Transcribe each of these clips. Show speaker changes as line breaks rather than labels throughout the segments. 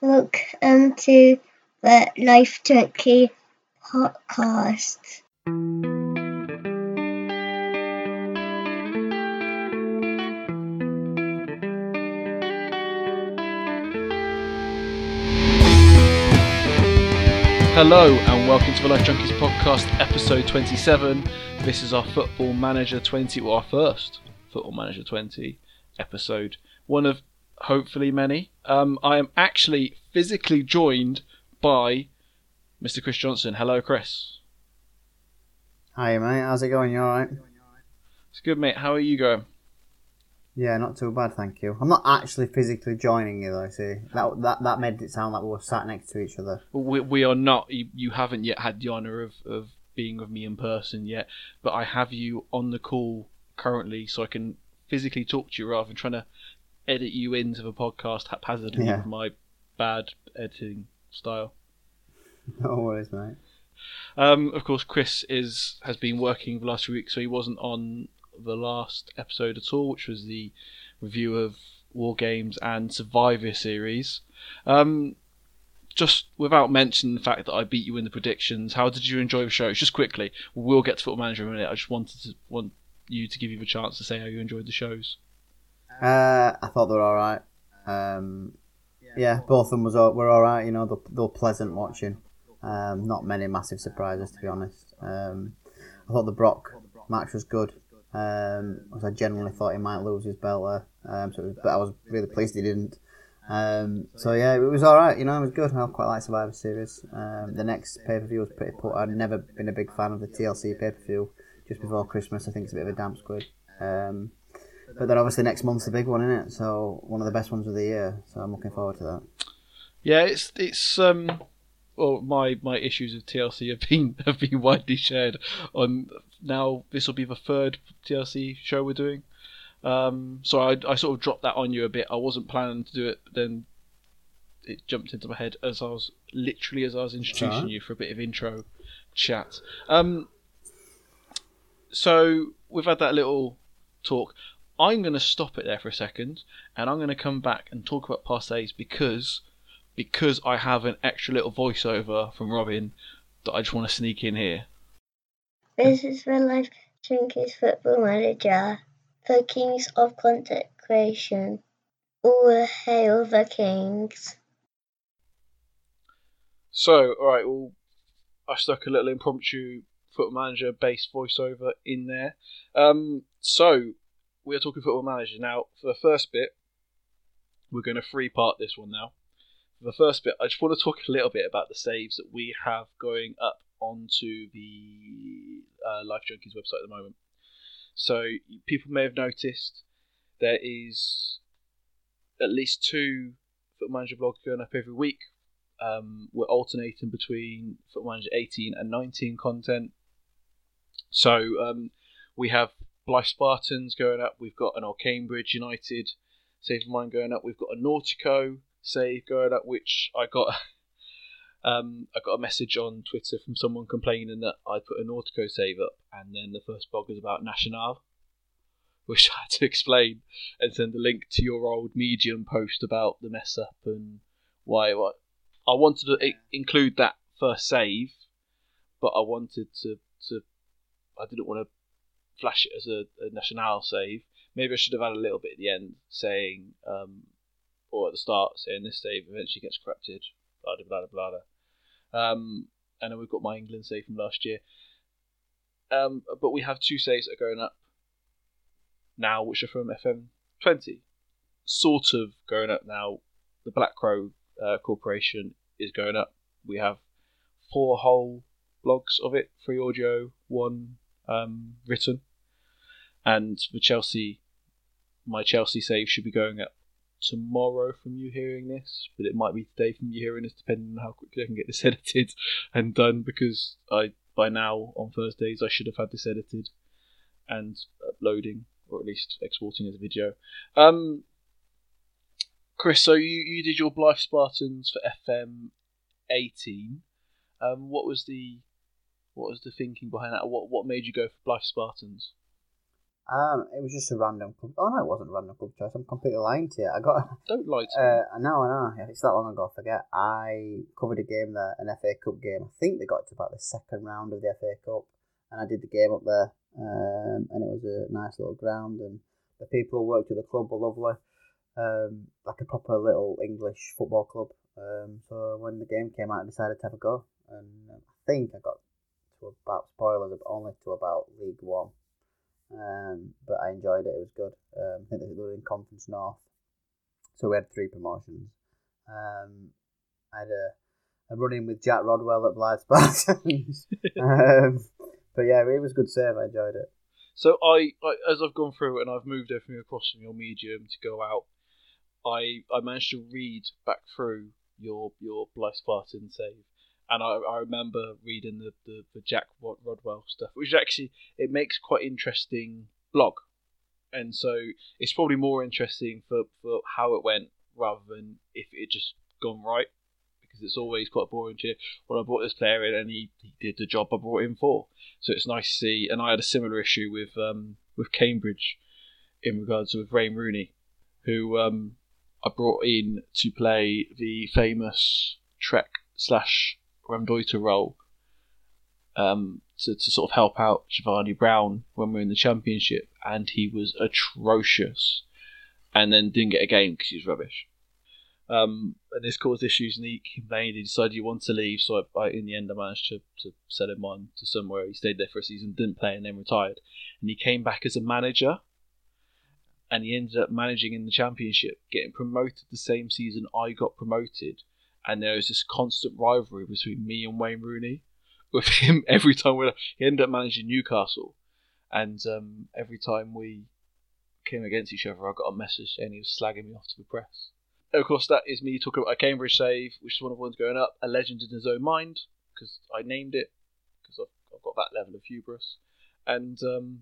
Welcome to the Life Turkey podcast.
Hello and welcome to the Life Junkies podcast, episode 27. This is our Football Manager 20, or our first Football Manager 20 episode. One of hopefully many. Um, I am actually physically joined by Mr. Chris Johnson. Hello, Chris.
Hi, mate. How's it going? You alright?
It's good, mate. How are you going?
Yeah, not too bad, thank you. I'm not actually physically joining you, though, see? That, that, that made it sound like we were sat next to each other.
We, we are not. You, you haven't yet had the honour of, of being with me in person yet, but I have you on the call currently so I can physically talk to you rather than trying to edit you into the podcast haphazardly
Yeah.
with my bad editing style.
No worries, mate.
Um, of course, Chris is has been working the last few weeks, so he wasn't on the last episode at all, which was the review of War Games and Survivor series. Um, just without mentioning the fact that I beat you in the predictions, how did you enjoy the show? Just quickly, we'll get to Football Manager in a minute. I just wanted to want you to give you the chance to say how you enjoyed the shows.
Uh, I thought they were alright. Um, yeah, both of them was all, were alright, you know, they, they were pleasant watching. Um, not many massive surprises, to be honest. Um, I thought the Brock match was good. Um, I genuinely thought he might lose his belt there. Um, so it was, but I was really pleased he didn't. Um, so yeah, it was alright, you know, it was good. I quite like Survivor Series. Um, the next pay per view was pretty poor. I'd never been a big fan of the TLC pay per view just before Christmas. I think it's a bit of a damp squid. Um, but then obviously next month's the big one, isn't it? So one of the best ones of the year. So I'm looking forward to that.
Yeah, it's it's um well my my issues with TLC have been have been widely shared on now this will be the third TLC show we're doing. Um so I I sort of dropped that on you a bit. I wasn't planning to do it, but then it jumped into my head as I was literally as I was introducing
alright.
you for a bit of intro chat. Um so we've had that little talk. I'm going to stop it there for a second, and I'm going to come back and talk about passes because because I have an extra little voiceover from Robin that I just want to sneak in here.
This is the Life Junkies Football Manager, the Kings of Content Creation. All hail the Kings.
So, all right, well, I stuck a little impromptu football manager based voiceover in there. Um, so we are talking football manager now. For the first bit, we're going to three part this one now. For the first bit, I just want to talk a little bit about the saves that we have going up onto the uh, Life Junkies website at the moment. So people may have noticed there is at least two football manager blogs going up every week um, we're alternating between Football Manager 18 and 19 content. So um, we have Blyth Spartans going up. We've got an old Cambridge United save of mine going up. We've got a Nautico save going up, which I got. Um, I got a message on Twitter from someone complaining that I put a Nautico save up, and then the first blog was about Nacional, which I had to explain and send a link to your old Medium post about the mess up and why. What I wanted to i- include that first save, but I wanted to, to I didn't want to flash it as a, a Nacional save. Maybe I should have had a little bit at the end saying, um, or at the start saying this save eventually gets corrupted, blah blah blah blah. Um, and then we've got my England save from last year. Um, but we have two saves that are going up now, which are from FM20. Sort of going up now. The Black Crow uh, Corporation is going up. We have four whole blogs of it, three audio, one um, written, and the Chelsea, my Chelsea save should be going up tomorrow from you hearing this, but it might be today from you hearing this, depending on how quickly I can get this edited and done. Because I by now on Thursdays I should have had this edited and uploading, or at least exporting as a video. Um, Chris, so you, you did your Blyth Spartans for FM eighteen. Um, what was the what was the thinking behind that? What what made you go for Blyth Spartans?
Um, it was just a random club. Oh no, it wasn't a random club choice. I'm completely lying to you. I got.
Don't lie to me.
Uh, no, I know. It's that long ago. I forget. I covered a game there, an FA Cup game. I think they got to about the second round of the FA Cup, and I did the game up there. Um, and it was a nice little ground, and the people who worked at the club were lovely. Um, like a proper little English football club. Um, so when the game came out, I decided to have a go, and I think I got to about spoilers, but only to about League One. Um, but I enjoyed it. It was good. Um, I think they were in Conference North, so we had three promotions. Um, I had a, a run in with Jack Rodwell at Blyth Spartans. um, but yeah, it was a good save. I enjoyed it.
So I, I, as I've gone through and I've moved everything across from your medium to go out, I I managed to read back through your your Blyth Spartan save, and I, I remember reading the, the, the Jack Rod- Rodwell stuff, which actually it makes quite interesting blog, and so it's probably more interesting for, for how it went rather than if it just gone right, because it's always quite boring to when I brought this player in and he, he did the job I brought him for. So it's nice to see, and I had a similar issue with um with Cambridge in regards with Wayne Rooney, who um I brought in to play the famous Trek slash Raumdeuter role um, to, to sort of help out Giovanni Brown when we are in the championship, and he was atrocious, and then didn't get a game because he was rubbish. Um, and this caused issues, and he complained. He decided he wanted to leave, so I, I, in the end, I managed to, to sell him on to somewhere. He stayed there for a season, didn't play, and then retired. And he came back as a manager, and he ended up managing in the championship, getting promoted the same season I got promoted and there was this constant rivalry between me and Wayne Rooney. With him, every time we he ended up managing Newcastle, and um, every time we came against each other, I got a message saying he was slagging me off to the press. of course, that is me talking about a Cambridge save, which is one of the ones going up, a legend in his own mind, because I named it, because I've, I've, got that level of hubris, and um,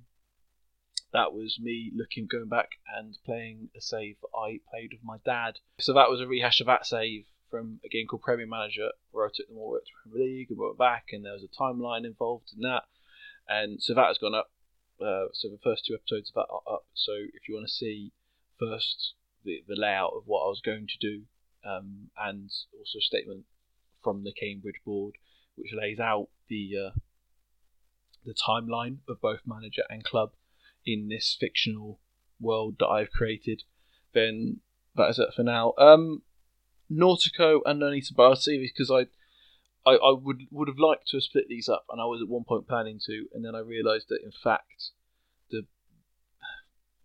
that was me looking, going back and playing a save I played with my dad. So that was a rehash of that save from a game called Premier Manager, where I took them all up to Premier League and went back, and there was a timeline involved in that, and so that has gone up. Uh, so the first two episodes of that are up. So if you want to see first the, the layout of what I was going to do, um, and also a statement from the Cambridge board, which lays out the uh, the timeline of both manager and club in this fictional world that I've created, then that is it for now. Um, Nautico and Nuneaton Borough because I, I, I would would have liked to have split these up, and I was at one point planning to, and then I realised that in fact, the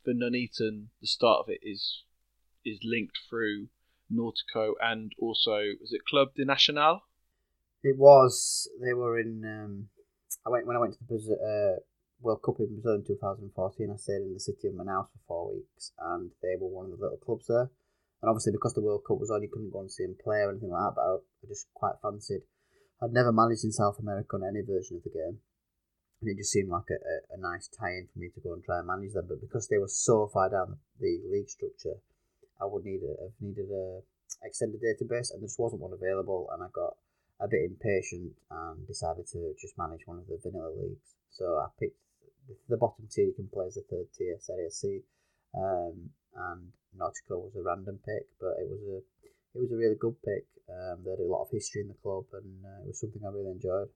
the Nuneaton, the start of it is is linked through Nautico and also is it Club de Nacional?
It was. They were in. Um, I went when I went to the Brazil, uh, World Cup in Brazil in 2014. I stayed in the city of Manaus for four weeks, and they were one of the little clubs there. And obviously, because the World Cup was on, you couldn't go and see him play or anything like that. But I, just quite fancied. I'd never managed in South America on any version of the game, and it just seemed like a, a, a nice tie-in for me to go and try and manage them. But because they were so far down the league structure, I would need a, have needed a extended database, and there just wasn't one available. And I got a bit impatient and decided to just manage one of the vanilla leagues. So I picked the bottom tier you can play as the third tier, Serie C, um, and Nautico was a random pick, but it was a it was a really good pick. Um, they had a lot of history in the club, and uh, it was something I really enjoyed.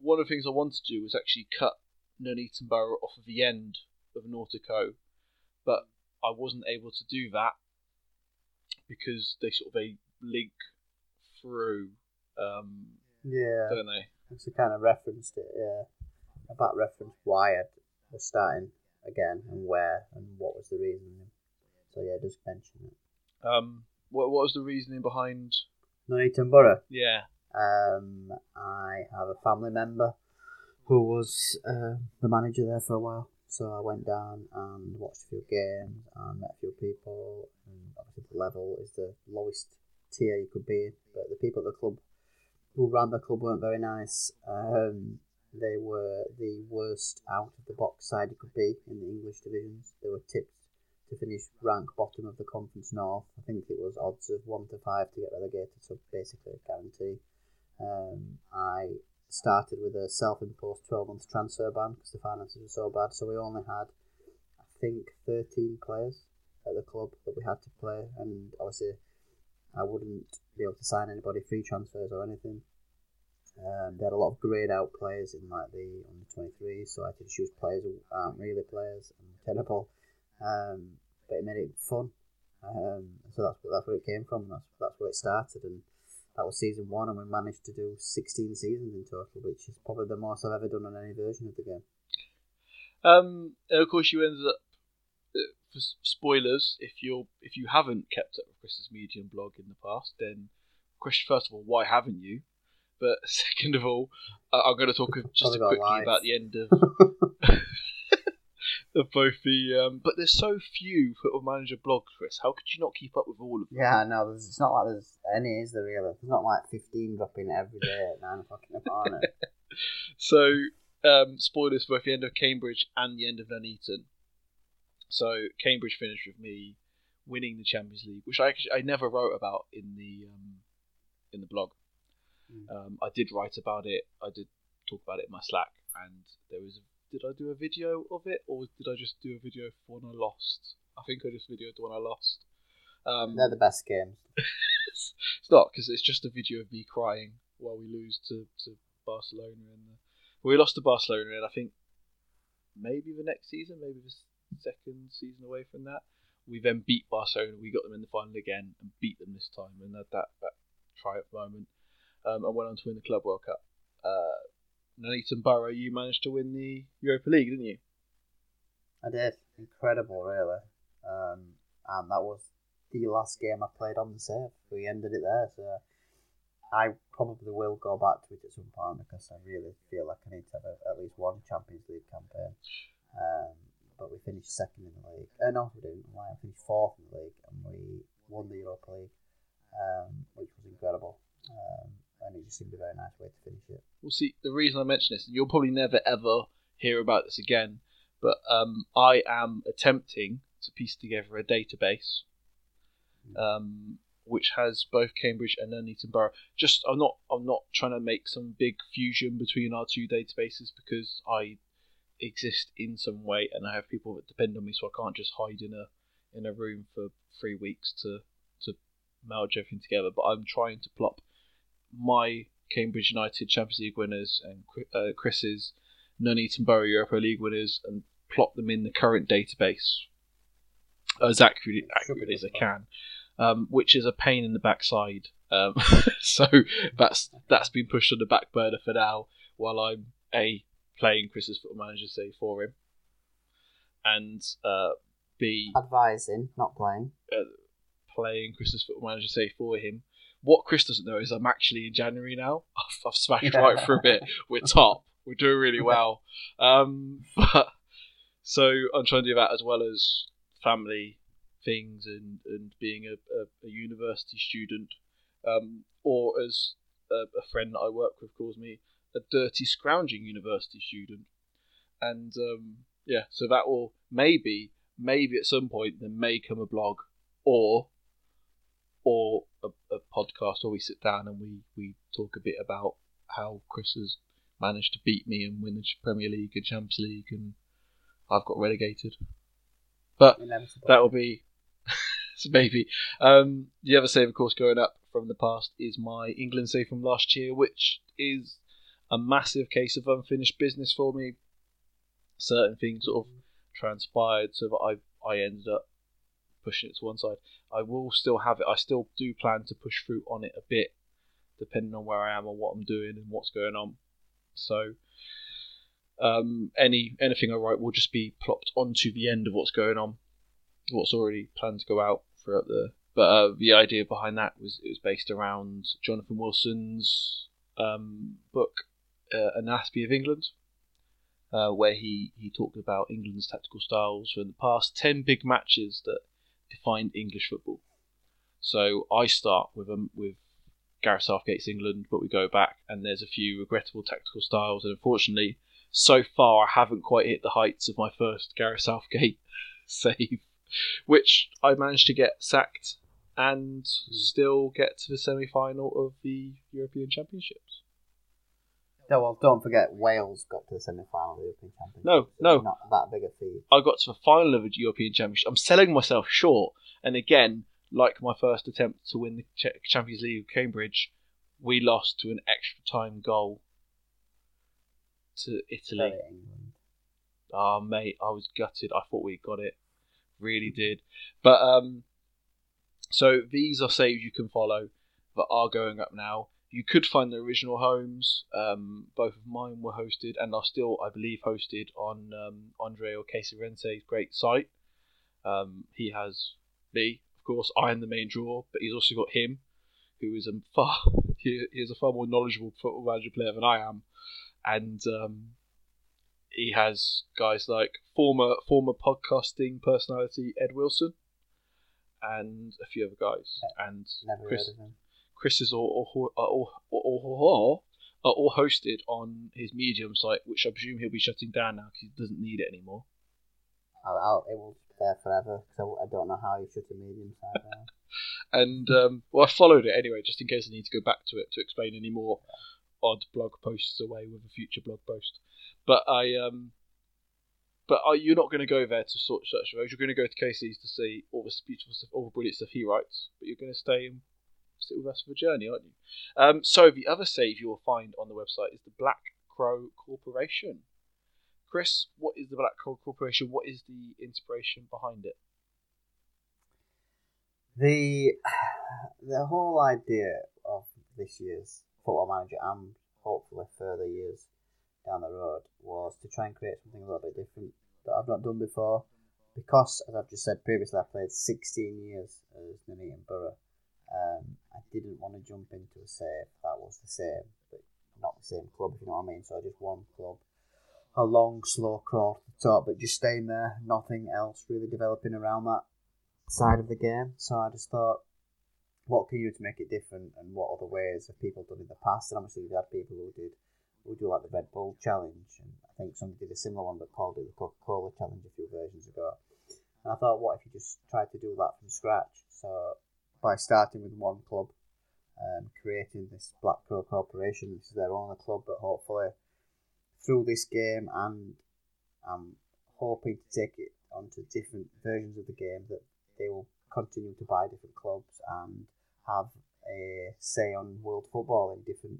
One of the things I wanted to do was actually cut Nuneaton Borough off of the end of Nautico, but I wasn't able to do that because they sort of they link through. Um,
yeah,
don't they?
It's a kind of referenced it. Yeah, about reference why I was starting again and where and what was the reason. So yeah, just mention it.
Um, what what was the reasoning behind?
Nuneaton Borough.
Yeah.
Um, I have a family member who was uh, the manager there for a while. So I went down and watched a few games and met a few people. And obviously, the level is the lowest tier you could be in. But the people at the club who ran the club weren't very nice. Um, they were the worst out of the box side you could be in the English divisions. They were tipped to finish rank bottom of the Conference North. I think it was odds of one to five to get relegated, so basically a guarantee. Um, I started with a self-imposed 12-month transfer ban because the finances were so bad. So we only had, I think, 13 players at the club that we had to play, and obviously I wouldn't be able to sign anybody free transfers or anything. Um, they had a lot of grayed out players in like the under 23, so I had to choose players who aren't really players and tenable. Um, but it made it fun. Um, so that's that's where it came from. That's that's where it started, and that was season one, and we managed to do 16 seasons in total, which is probably the most I've ever done on any version of the game.
Um, and of course, you ended up. uh, For spoilers, if you're if you haven't kept up with Chris's Medium blog in the past, then question first of all, why haven't you? But second of all, I'm going to talk just quickly about the end of of both the. Um, but there's so few Football Manager blogs, Chris. How could you not keep up with all of them?
Yeah, no, there's, it's not like there's any, is there really? There's not like 15 dropping every day at 9 o'clock in the morning.
So, um, spoilers for both the end of Cambridge and the end of Nuneaton. So, Cambridge finished with me winning the Champions League, which I actually I never wrote about in the um, in the blog.
Mm.
Um, I did write about it. I did talk about it in my Slack, and there was. A, did I do a video of it, or did I just do a video for when I lost? I think I just videoed the one I lost. Um,
They're the best games.
it's not because it's just a video of me crying while we lose to, to Barcelona the. We lost to Barcelona, and I think maybe the next season, maybe the second season away from that, we then beat Barcelona. We got them in the final again and beat them this time, and had that that triumph moment. Um, and went on to win the Club World Cup. Uh, Nuneaton Borough, you managed to win the Europa League, didn't you?
I did. Incredible, really. Um, and that was the last game I played on the save. We ended it there, so I probably will go back to it at some point because I really feel like I need to have at least one Champions League campaign. Um, but we finished second in the league. Uh, no, we didn't. I finished fourth in the league, and we won the Europa League, um, which was incredible. Um, and it just seemed a very nice way to finish it.
Well, see, the reason I mention this, and you'll probably never ever hear about this again, but um, I am attempting to piece together a database, um, which has both Cambridge and Nuneaton Borough. Just, I'm not, I'm not trying to make some big fusion between our two databases because I exist in some way, and I have people that depend on me, so I can't just hide in a in a room for three weeks to to merge everything together. But I'm trying to plop my Cambridge United Champions League winners and uh, Chris's Nuneaton Borough Europa League winners and plot them in the current database as accurately, accurately as I can, um, which is a pain in the backside. Um, so that's that's been pushed on the back burner for now while I'm a playing Chris's football manager say for him, and uh, b
Advising, not playing.
playing Chris's football manager say for him. What Chris doesn't know is I'm actually in January now. I've, I've smashed right for a bit. We're top. We're doing really well. Um, but so I'm trying to do that as well as family things and, and being a, a, a university student, um, or as a, a friend that I work with calls me, a dirty scrounging university student. And um, yeah, so that will maybe maybe at some point there may come a blog or or a podcast where we sit down and we, we talk a bit about how Chris has managed to beat me and win the Premier League and Champions League and I've got relegated. But that will be so maybe. Um, the other save, of course, going up from the past is my England save from last year, which is a massive case of unfinished business for me. Certain things sort of transpired so that I I ended up pushing it to one side. I will still have it. I still do plan to push through on it a bit, depending on where I am and what I'm doing and what's going on. So, um, any anything I write will just be plopped onto the end of what's going on, what's already planned to go out throughout the. But uh, the idea behind that was it was based around Jonathan Wilson's um, book, uh, Anatomy of England, uh, where he, he talked about England's tactical styles for the past 10 big matches that defined English football. So I start with um, with Gareth Southgate's England, but we go back and there's a few regrettable tactical styles, and unfortunately, so far I haven't quite hit the heights of my first Gareth Southgate save, which I managed to get sacked and still get to the semi final of the European Championships.
No, well, don't forget Wales got to the semi-final of the European Championship.
No, no.
Not that big a feat.
I got to the final of the European Championship. I'm selling myself short, and again, like my first attempt to win the Champions League of Cambridge, we lost to an extra time goal to Italy.
England.
Oh, mate, I was gutted. I thought we got it. Really did. But, um, so these are saves you can follow that are going up now. You could find the original homes. Um, both of mine were hosted and are still, I believe, hosted on um, Andre or Casey Rente's great site. Um, he has me, of course. I am the main draw, but he's also got him, who is a far he, he is a far more knowledgeable football manager player than I am, and um, he has guys like former former podcasting personality Ed Wilson, and a few other guys, and
Never
Chris
heard of him.
Chris is all, are hosted on his Medium site, which I presume he'll be shutting down now because he doesn't need it anymore.
I'll, I'll, it will be there forever because I, I don't know how you shut a medium site down.
And um, well, I followed it anyway, just in case I need to go back to it to explain any more odd blog posts away with a future blog post. But I, um, but are you're not going to go there to sort search for those. You're going to go to Casey's to see all the beautiful stuff, all the brilliant stuff he writes. But you're going to stay and sit with us for the journey, aren't you? Um, so the other save you will find on the website is the Black Crow Corporation. Chris, what is the Black Crow Corporation? What is the inspiration behind it?
The the whole idea of this year's football manager and hopefully further years down the road was to try and create something a little bit different that I've not done before. Because, as I've just said previously, I played 16 years as Nuneaton Borough. Um, I didn't want to jump into a save that was the same, but not the same club, if you know what I mean. So just one club, a long, slow crawl to the top, but just staying there, nothing else really developing around that side of the game. So I just thought, what can you do to make it different, and what other ways have people done in the past? And obviously, we've had people who did who do like the Red Bull challenge, and I think somebody did a similar one, but called it the Coca Cola challenge a few versions ago. And I thought, what if you just tried to do that from scratch? So by starting with one club, um, creating this Black Corporation, which is their own club, but hopefully through this game and I'm hoping to take it onto different versions of the game that they will continue to buy different clubs and have a say on world football in different,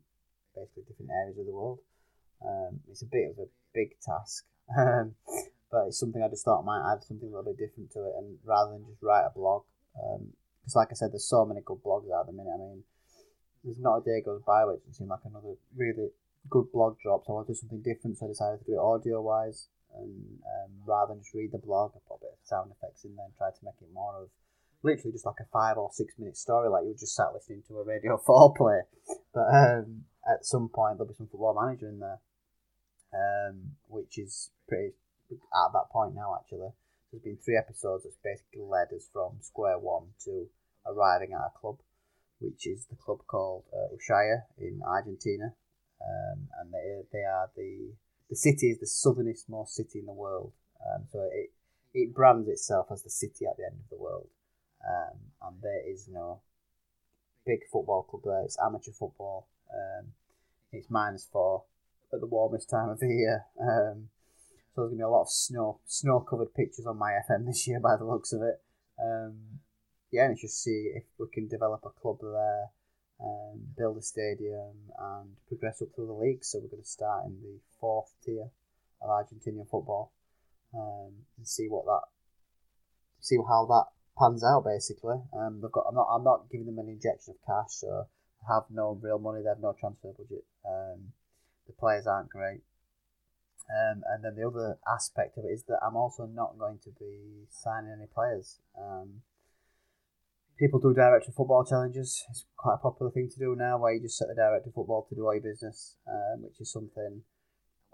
basically different areas of the world. Um, it's a bit of a big task, um, but it's something I just thought might add something a little bit different to it, and rather than just write a blog, because like I said, there's so many good blogs out at the minute. I mean, there's not a day goes by where it doesn't seem like another really good blog drops. So I want to do something different, so I decided to do it audio wise. And um, rather than just read the blog, I put a bit of sound effects in there and tried to make it more of literally just like a five or six minute story, like you just sat listening to a Radio 4 play. But um, at some point, there'll be some football manager in there, um, which is pretty at that point now, actually. There's been three episodes that's basically led us from square one to arriving at a club, which is the club called uh, Ushuaia in Argentina. Um, and they, they are the the city is the southernest most city in the world. Um, so it it brands itself as the city at the end of the world. Um, and there is no big football club there. It's amateur football. Um, it's minus four at the warmest time of the year. Um, so there's gonna be a lot of snow snow covered pictures on my FM this year by the looks of it. Um, yeah, and just see if we can develop a club there um, build a stadium and progress up through the league. So we're going to start in the fourth tier of Argentinian football um, and see what that see how that pans out. Basically, um, they've got I'm not I'm not giving them an injection of cash, so they have no real money. They have no transfer budget. Um, the players aren't great. Um, and then the other aspect of it is that I'm also not going to be signing any players. Um, people do director football challenges. It's quite a popular thing to do now, where you just set the director football to do all your business, um, which is something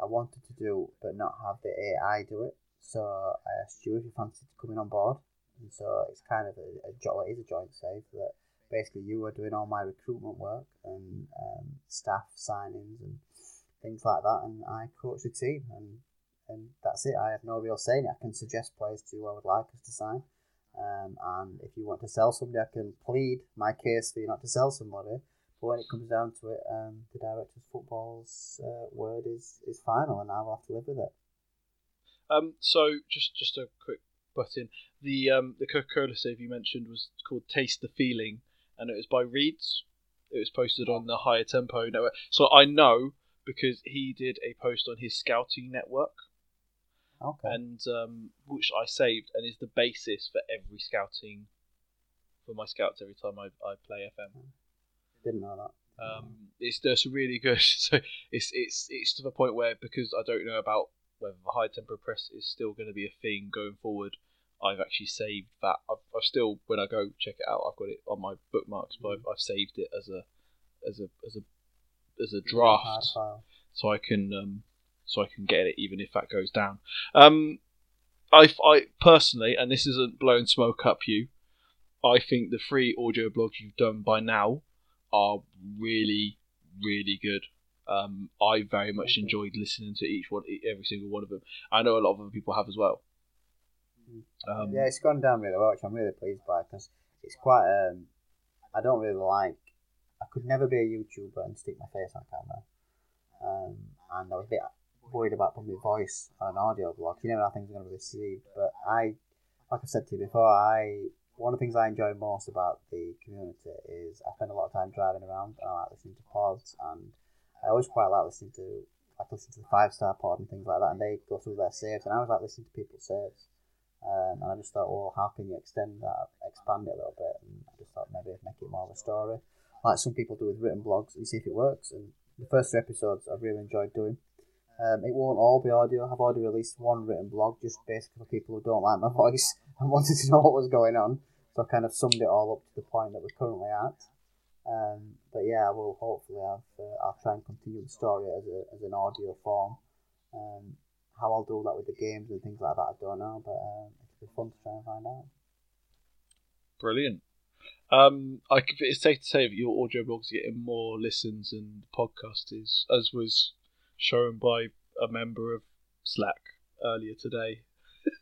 I wanted to do, but not have the AI do it. So I asked you if you fancied coming on board, and so it's kind of a, a jo- it is a joint save that basically you are doing all my recruitment work and um, staff signings and things like that, and I coach the team, and and that's it. I have no real say. I can suggest players to who I would like us to sign. Um, and if you want to sell somebody, I can plead my case for you not to sell somebody. But when it comes down to it, um, the director's football's uh, word is, is final, and I'll have to live with it.
Um, so just just a quick butt in. The um, the Coca Cola save you mentioned was called "Taste the Feeling," and it was by Reeds. It was posted on the Higher Tempo network. So I know because he did a post on his scouting network,
Okay.
and um, which I saved, and is the basis for every scouting for my scouts every time I, I play FM.
Didn't know that.
Um, it's just really good. So it's it's it's to the point where because I don't know about whether the high tempo press is still going to be a thing going forward, I've actually saved that. I've, I've still when I go check it out, I've got it on my bookmarks, but I've, I've saved it as a as a as a as a draft, so I can um so I can get it even if that goes down. Um, I I personally, and this isn't blowing smoke up you, I think the free audio blogs you've done by now are really, really good. Um, I very much enjoyed listening to each one, every single one of them. I know a lot of other people have as well. Um,
yeah, it's gone down really well, which I'm really pleased by because it's quite. Um, I don't really like. I could never be a YouTuber and stick my face on camera. Um, and I was a bit worried about my voice on an audio blog. You never know how things are going to be received. But I, like I've said to you before, I one of the things I enjoy most about the community is I spend a lot of time driving around and I like listening to pods and I always quite like listening to like listen to the five star pod and things like that and they go through their saves and I always like listening to people's saves. Um, and I just thought, well, how can you extend that, expand it a little bit? And I just thought maybe make it more of a story, like some people do with written blogs, and see if it works. And the first three episodes I've really enjoyed doing. Um, it won't all be audio. I've already released one written blog, just basically for people who don't like my voice and wanted to know what was going on. So I kind of summed it all up to the point that we're currently at. Um, but yeah, I will hopefully have. Uh, I'll try and continue the story as a as an audio form. Um, how I'll do that with the games and things like that, I don't know, but um, it'll be fun to try and find out.
Brilliant. Um, I it's safe to say that your audio blogs are getting more listens than the podcast is, as was shown by a member of Slack earlier today.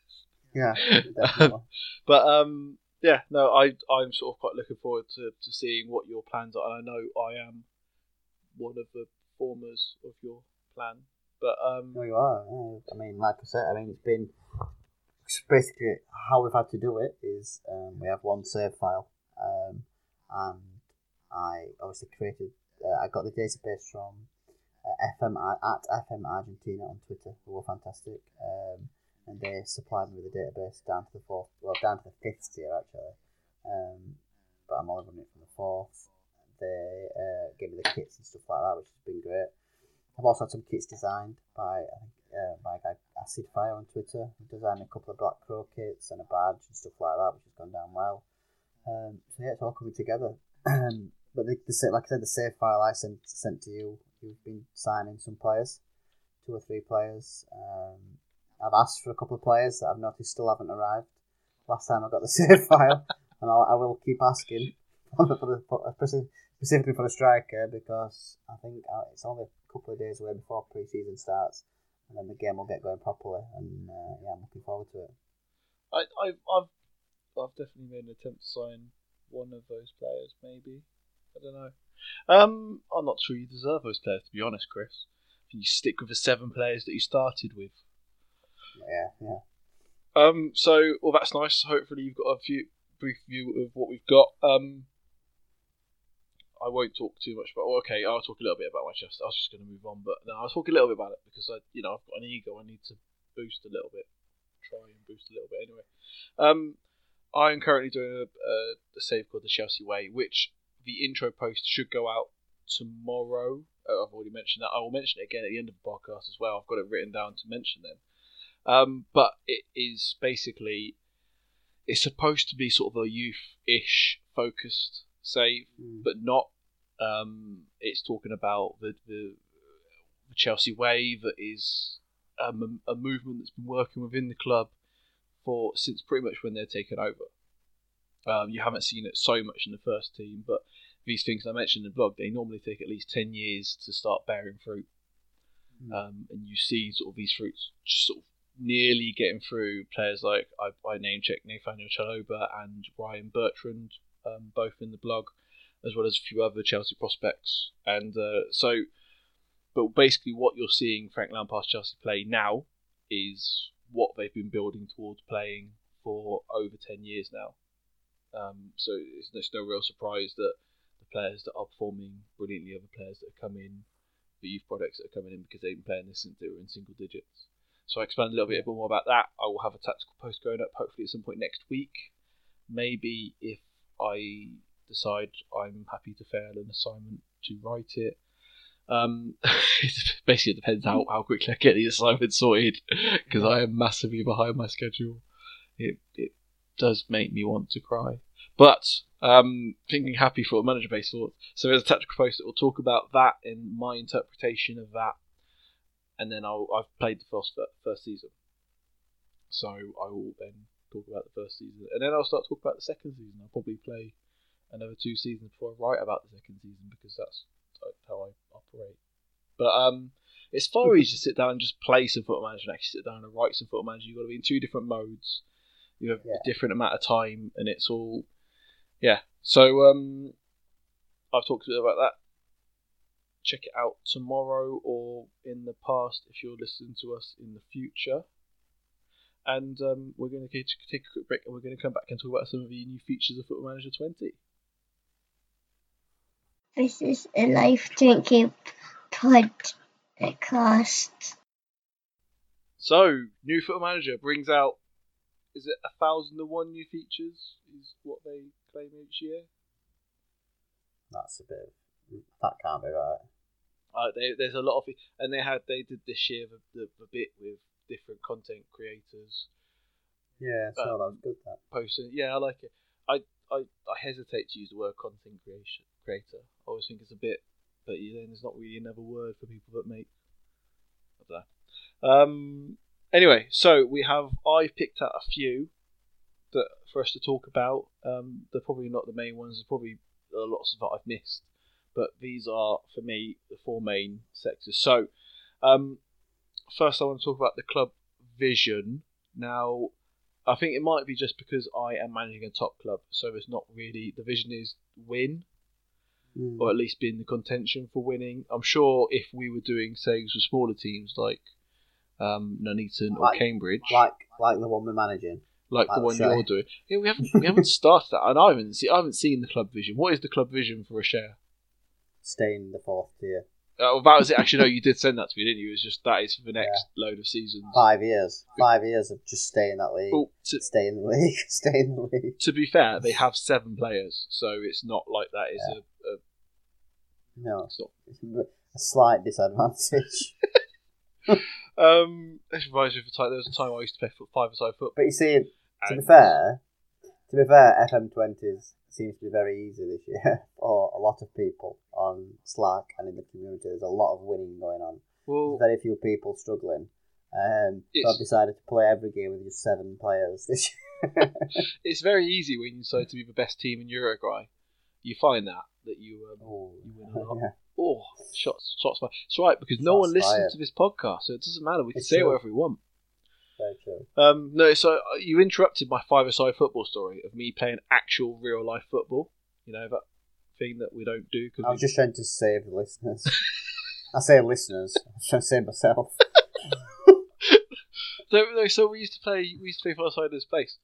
Yeah, definitely.
But um, yeah, no, I I'm sort of quite looking forward to, to seeing what your plans are, and I know I am one of the formers of your plan. But um,
no, you are. Yeah. I mean, like I said, I mean, it's been basically how we've had to do it is um, we have one save file, um, and I obviously created. Uh, I got the database from FM at FM Argentina on Twitter, who were fantastic. Um, and they supplied me with a database down to the fourth, well, down to the fifth tier actually. Um, but I'm only running it from the fourth. They uh, gave me the kits and stuff like that, which has been great. I've also had some kits designed by uh, by guy Acid Fire on Twitter. He designed a couple of Black Crow kits and a badge and stuff like that, which has gone down well. Um, so yeah, it's all coming together. But the, the like I said, the save file I sent sent to you, you've been signing some players, two or three players. Um, I've asked for a couple of players that I've noticed still haven't arrived. Last time I got the save file, and I'll, I will keep asking for the, for specifically for the striker because I think uh, it's only a couple of days away before pre-season starts, and then the game will get going properly. And uh, yeah, I'm looking forward to it.
I, I've I've I've definitely made an attempt to sign one of those players. Maybe I don't know. Um, I'm not sure you deserve those players to be honest, Chris. You stick with the seven players that you started with.
Yeah, yeah.
Um, so well, that's nice. Hopefully, you've got a few brief view of what we've got. Um, I won't talk too much about. Well, okay, I'll talk a little bit about Manchester. I was just going to move on, but no, I'll talk a little bit about it because I, you know, I've got an ego. I need to boost a little bit, try and boost a little bit anyway. Um, I am currently doing a, a, a save called the Chelsea Way, which the intro post should go out tomorrow. Uh, I've already mentioned that. I will mention it again at the end of the podcast as well. I've got it written down to mention then. Um, but it is basically it's supposed to be sort of a youth-ish focused save,
Mm.
but not. Um, it's talking about the, the the Chelsea way that is um, a movement that's been working within the club for since pretty much when they're taken over. Um, you haven't seen it so much in the first team, but these things I mentioned in the blog, they normally take at least ten years to start bearing fruit
Mm.
um, and you see sort of these fruits just sort of nearly getting through players like I, I name check Nathaniel Chalobah and Ryan Bertrand, um, both in the blog. as well as a few other Chelsea prospects. And uh, so, but basically, what you're seeing Frank Lampard's Chelsea play now is what they've been building towards playing for over 10 years now. Um, so it's, it's no real surprise that players that are performing brilliantly the players that have come in, the youth products that are coming in because they've been playing this since they were in single digits. So I expand a little bit more about that. I will have a tactical post going up hopefully at some point next week. Maybe if I decide I'm happy to fail an assignment to write it. Um, it basically depends how, how quickly I get the assignment sorted because I am massively behind my schedule. It, it does make me want to cry. But um, thinking happy for a manager based thought. So there's a tactical post that will talk about that and my interpretation of that and then I'll, I've played the first first season, so I will then talk about the first season, and then I'll start talking about the second season. I'll probably play another two seasons before I write about the second season because that's how I operate. But um, it's far easier to sit down and just play some Football Manager and actually sit down and write some Football Manager. You've got to be in two different modes. You have yeah. a different amount of time, and it's all yeah. So um, I've talked a bit about that check it out tomorrow or in the past if you're listening to us in the future. And um, we're going to take a quick break and we're going to come back and talk about some of the new features of Football Manager 20.
This is a life drinking podcast.
So, new Football Manager brings out, is it a thousand and one new features? Is what they claim each year?
That's a bit that can't be right.
Uh, they, there's a lot of, and they had they did this year the, the, the bit with different content creators.
Yeah, so um, that was good. That
posting, yeah, I like it. I, I I hesitate to use the word content creation creator. I always think it's a bit, but then there's not really another word for people that make. That. Um. Anyway, so we have I've picked out a few that for us to talk about. Um, they're probably not the main ones. There's probably lots of that I've missed but these are for me the four main sectors. So, um, first I want to talk about the club vision. Now, I think it might be just because I am managing a top club, so it's not really the vision is win, mm. or at least be in the contention for winning. I'm sure if we were doing saves with smaller teams like um, Nuneaton like, or Cambridge,
like like the one we're managing,
like the one you're doing, yeah, we haven't we haven't started that, and I haven't seen I haven't seen the club vision. What is the club vision for a share?
stay in the fourth tier.
Uh, well, that was it. Actually, no, you did send that to me, didn't you? It was just that is for the next yeah. load of seasons.
Five years. Five years of just staying in that league. Well, to, stay in the league. stay in the league.
To be fair, they have seven players, so it's not like that is yeah. a, a.
No. It's not. A slight disadvantage.
um, this reminds me of a time. There was a time I used to play five-a-side football.
But you see, to be fair, to be fair, FM twenties seems to be very easy this year for a lot of people on Slack and in the community. There's a lot of winning going on. Well, very few people struggling. Um, so I've decided to play every game with just seven players this year.
it's very easy when you decide to be the best team in Uruguay. You find that that you um, oh, you win a lot. Yeah. Oh, shots, shots fired. It's right because no one listens fired. to this podcast, so it doesn't matter. We can it's say true. whatever we want.
Very true.
Um, no, so uh, you interrupted my five-a-side football story of me playing actual real-life football. You know that thing that we don't do.
Cause I was we... just trying to save the listeners. I say listeners. I was trying to save myself.
so, so we used to play. We used to play five-a-side this place,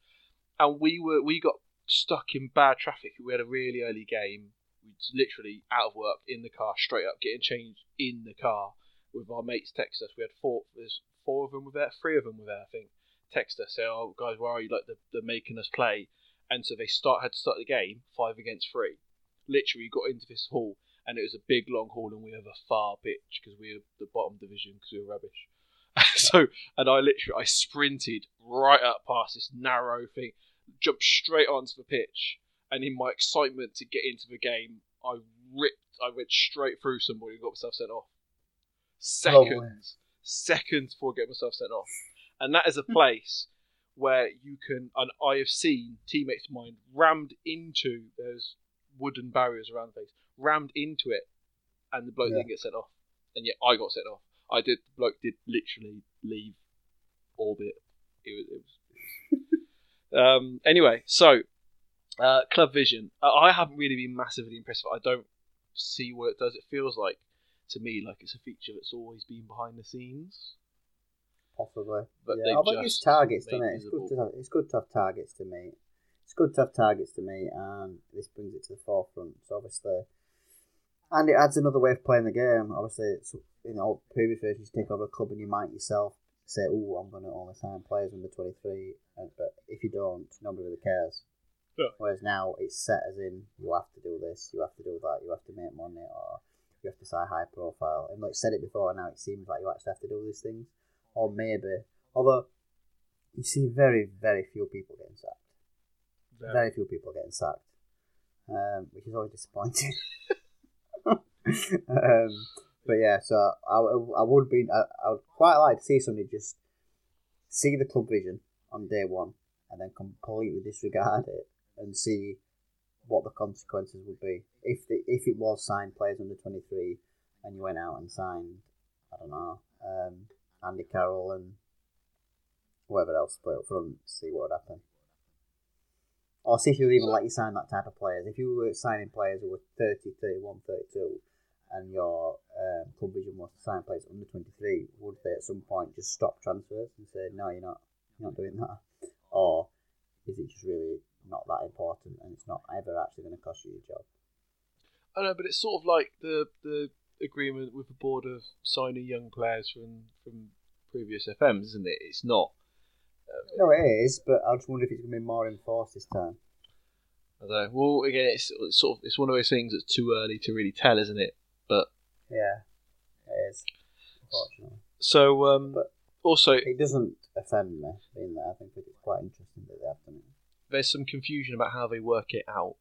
and we were we got stuck in bad traffic. We had a really early game. We literally out of work in the car, straight up getting changed in the car with our mates text us. We had four. There's four of them were there, three of them were there, I think. Text us, say, "Oh, guys, where are you? Like they're, they're making us play." And so they start had to start the game five against three. Literally, got into this hall, and it was a big long hall, and we have a far pitch because we were the bottom division because we were rubbish. so, and I literally I sprinted right up past this narrow thing, jumped straight onto the pitch, and in my excitement to get into the game, I ripped, I went straight through somebody and got myself sent off. Oh, Seconds. Oh, seconds before getting myself sent off. And that is a place where you can, and I have seen teammates of mine rammed into those wooden barriers around the place, rammed into it, and the bloke yeah. didn't get sent off. And yet I got sent off. I did. The bloke did literally leave orbit. It was. It was, it was. um, anyway, so Uh, Club Vision. I haven't really been massively impressed. But I don't see what it does. It feels like to me like it's a feature that's always been behind the scenes.
Possibly.
But
yeah,
they've
although
just
it's targets, doesn't it? It's
visible.
good to have. It's good to have targets to meet. It's good to have targets to meet, and this brings it to the forefront. So obviously, and it adds another way of playing the game. Obviously, it's you know previous versions you take over a club and you might yourself say, "Oh, I'm going to only sign players under 23," and, but if you don't, nobody really cares.
Yeah.
Whereas now it's set as in you have to do this, you have to do that, you have to make money, or you have to sign high profile. And like I said it before, now it seems like you actually have to do these things, or maybe Although you see very, very few people getting sacked.
Very.
Very few people getting sacked, um, which is always disappointing. um, but yeah, so I, I would be I, I would quite like to see somebody just see the club vision on day one and then completely disregard it and see what the consequences would be if the, if it was signed players under twenty three and you went out and signed I don't know um, Andy Carroll and whoever else play up front, see what would happen. Or see if you would even let you sign that type of players. If you were signing players who were 30, 31, 32, and your um, club vision was to sign players under 23, would they at some point just stop transfers and say, no, you're not, you're not doing that? Or is it just really not that important and it's not ever actually going to cost you your job?
I know, but it's sort of like the the agreement with the board of signing young players from from previous FMs, isn't it? It's not.
No, it is, but I just wonder if it's going to be more enforced this time.
I don't know. Well, again, it's, it's sort of it's one of those things that's too early to really tell, isn't it? But
Yeah, it is, unfortunately.
so um,
But-
also
It doesn't offend me being there. I think it's quite interesting that they have done it.
There's some confusion about how they work it out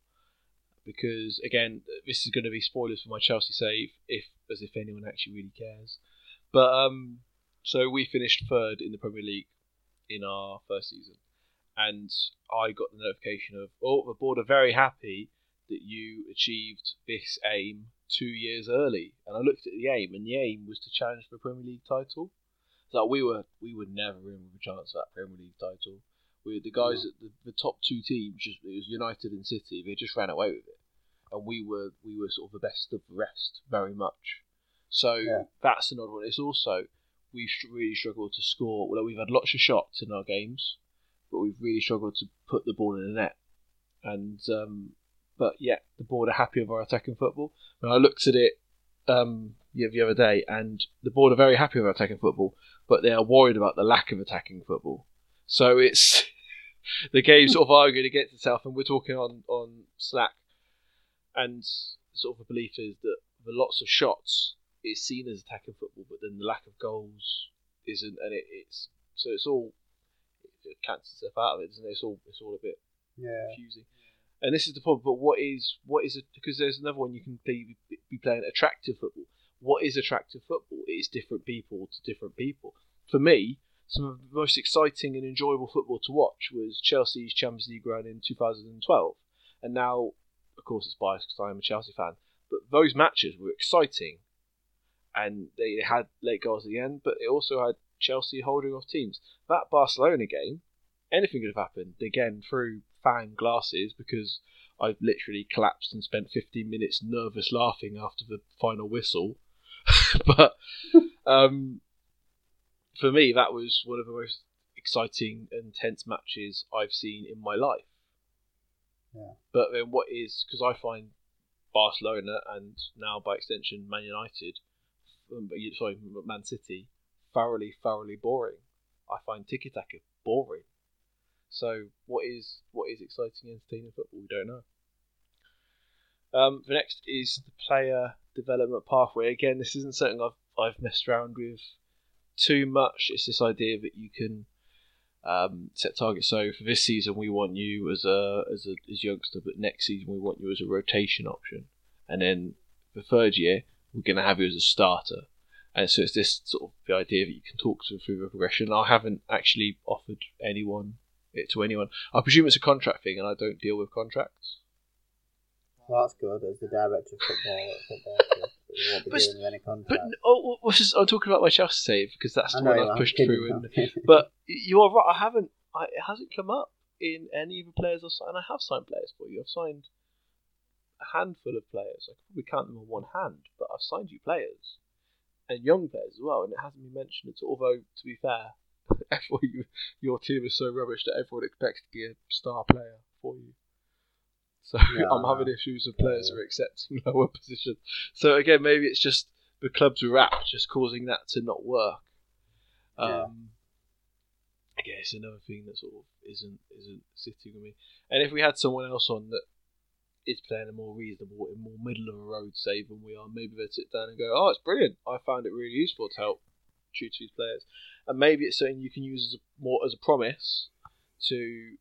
because again, this is going to be spoilers for my Chelsea save, if as if anyone actually really cares. But um, so we finished third in the Premier League in our first season, and I got the notification of oh, the board are very happy that you achieved this aim two years early. And I looked at the aim, and the aim was to challenge for the Premier League title. So we were we were never in with a chance at that Premier League title. The guys at the, the top two teams, just it was United and City. They just ran away with it, and we were we were sort of the best of the rest, very much. So
Yeah.
that's another one. It's also we've really struggled to score. Well, we've had lots of shots in our games, but we've really struggled to put the ball in the net. And um, but yeah, the board are happy with our attacking football. When I looked at it um, the other day, and the board are very happy with our attacking football, but they are worried about the lack of attacking football. So it's the game sort of arguing against itself, and we're talking on on Slack, and sort of the belief is that the lots of shots is seen as attacking football, but then the lack of goals isn't, and it, it's so it's all it cancels itself out of it, doesn't it? It's all it's all a bit
Yeah.
confusing. And this is the problem. But what is what is it? Because there's another one you can play, be playing attractive football. What is attractive football? It is different people to different people. For me, some of the most exciting and enjoyable football to watch was Chelsea's Champions League run in 2012. And now, of course, it's biased because I am a Chelsea fan. But those matches were exciting, and they had late goals at the end. But it also had Chelsea holding off teams. That Barcelona game, anything could have happened. Again, through fan glasses because I've literally collapsed and spent 15 minutes nervous laughing after the final whistle. but um, for me, that was one of the most exciting and tense matches I've seen in my life.
Yeah.
But then, what is because I find Barcelona and now by extension Man United, um, sorry, Man City, thoroughly, thoroughly boring. I find tiki taka boring. So what is what is exciting, entertaining football? We don't know. Um, the next is the player development pathway. Again, this isn't something I've I've messed around with too much. It's this idea that you can um, set targets. So for this season, we want you as a as a as youngster, but next season we want you as a rotation option, and then the third year we're going to have you as a starter. And so it's this sort of the idea that you can talk to through the progression. I haven't actually offered anyone it to anyone. I presume it's a contract thing, and I don't deal with contracts.
Well, that's good. As the director of football at football club, you won't be
But-
dealing with any
But
oh,
oh, what's I'm talking about my Chelsea save because that's the one I've pushed through. And, but you are right. I haven't. I, it hasn't come up. in any of the players I've signed. I have signed players for you. I've signed a handful of players. I probably count them on one hand, but I've signed you players and young players as well, and it hasn't been mentioned at all. Although to be fair, everyone, you, your team is so rubbish that everyone expects to be a star player for you. So
Yeah,
I'm having issues with players
Yeah.
who are accepting lower positions. So again, maybe it's just the club's rap just causing that to not work. Um,
Yeah.
I guess another thing that sort of isn't isn't sitting with me. And if we had someone else on that is playing a more reasonable, a more middle of the road save than we are, maybe they'd sit down and go, "Oh, it's brilliant! I found it really useful to help tutor these players." And maybe it's something you can use as a, more as a promise to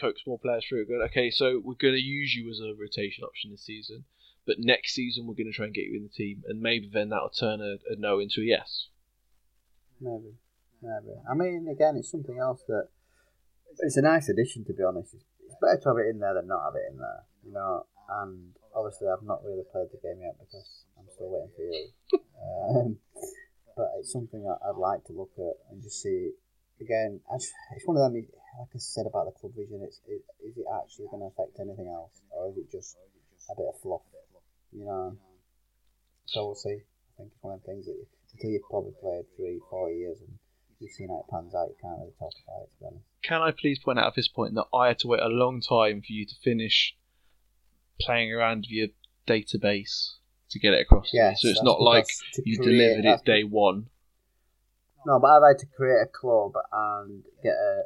coax more players through. Going, okay, so we're going to use you as a rotation option this season, but next season we're going to try and get you in the team, and maybe then that'll turn a, a no into a yes.
Maybe, maybe. I mean, again, it's something else that it's a nice addition. To be honest, it's, it's better to have it in there than not have it in there. You know, and obviously, I've not really played the game yet because I'm still waiting for you. um, but it's something I'd like to look at and just see. Again, it's one of them. Like I said about the club vision, it's it, is it actually going to affect anything else, or is it just a bit of fluff? You know. So we'll see. I think it's one of the things that until you've probably played three, four years and you've seen how it pans out, you can't really talk about it. To be honest.
Can I please point out at this point that I had to wait a long time for you to finish playing around with your database to get it across?
Yes,
so it's not like you delivered it day one.
No, but I've had to create a club and get a.